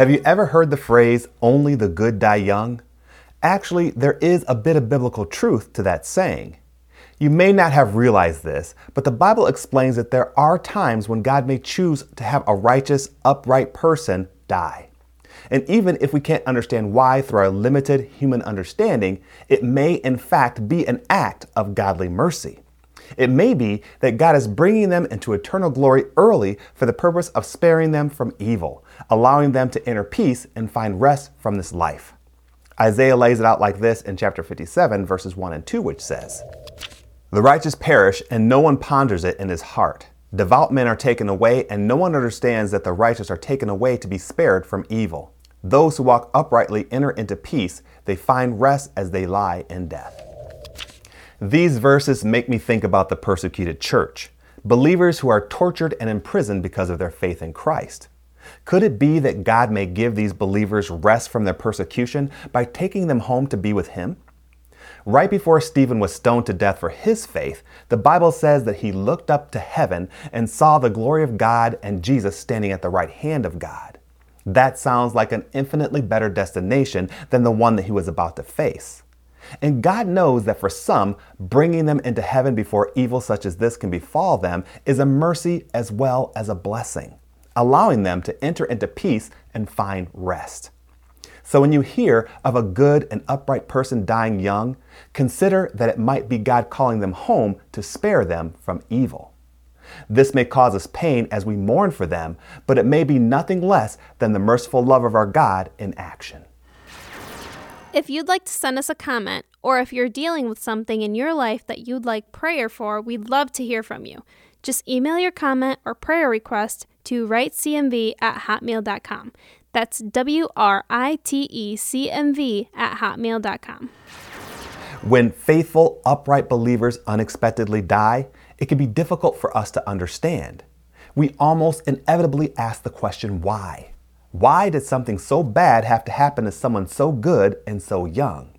Have you ever heard the phrase, only the good die young? Actually, there is a bit of biblical truth to that saying. You may not have realized this, but the Bible explains that there are times when God may choose to have a righteous, upright person die. And even if we can't understand why through our limited human understanding, it may in fact be an act of godly mercy. It may be that God is bringing them into eternal glory early for the purpose of sparing them from evil, allowing them to enter peace and find rest from this life. Isaiah lays it out like this in chapter 57, verses 1 and 2, which says, The righteous perish, and no one ponders it in his heart. Devout men are taken away, and no one understands that the righteous are taken away to be spared from evil. Those who walk uprightly enter into peace, they find rest as they lie in death. These verses make me think about the persecuted church, believers who are tortured and imprisoned because of their faith in Christ. Could it be that God may give these believers rest from their persecution by taking them home to be with Him? Right before Stephen was stoned to death for his faith, the Bible says that he looked up to heaven and saw the glory of God and Jesus standing at the right hand of God. That sounds like an infinitely better destination than the one that he was about to face. And God knows that for some, bringing them into heaven before evil such as this can befall them is a mercy as well as a blessing, allowing them to enter into peace and find rest. So when you hear of a good and upright person dying young, consider that it might be God calling them home to spare them from evil. This may cause us pain as we mourn for them, but it may be nothing less than the merciful love of our God in action. If you'd like to send us a comment, or if you're dealing with something in your life that you'd like prayer for, we'd love to hear from you. Just email your comment or prayer request to writecmv at hotmail.com. That's W R I T E C M V at hotmail.com. When faithful, upright believers unexpectedly die, it can be difficult for us to understand. We almost inevitably ask the question, why? Why did something so bad have to happen to someone so good and so young?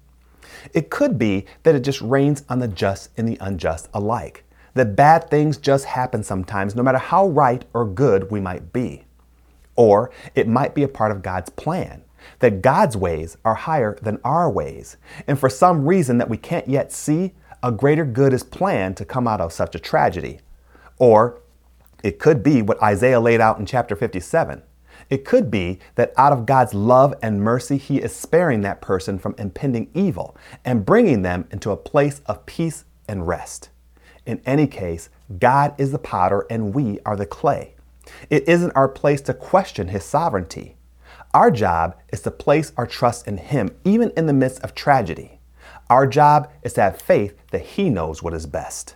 It could be that it just rains on the just and the unjust alike, that bad things just happen sometimes, no matter how right or good we might be. Or it might be a part of God's plan, that God's ways are higher than our ways, and for some reason that we can't yet see, a greater good is planned to come out of such a tragedy. Or it could be what Isaiah laid out in chapter 57 it could be that out of God's love and mercy, He is sparing that person from impending evil and bringing them into a place of peace and rest. In any case, God is the potter and we are the clay. It isn't our place to question His sovereignty. Our job is to place our trust in Him, even in the midst of tragedy. Our job is to have faith that He knows what is best.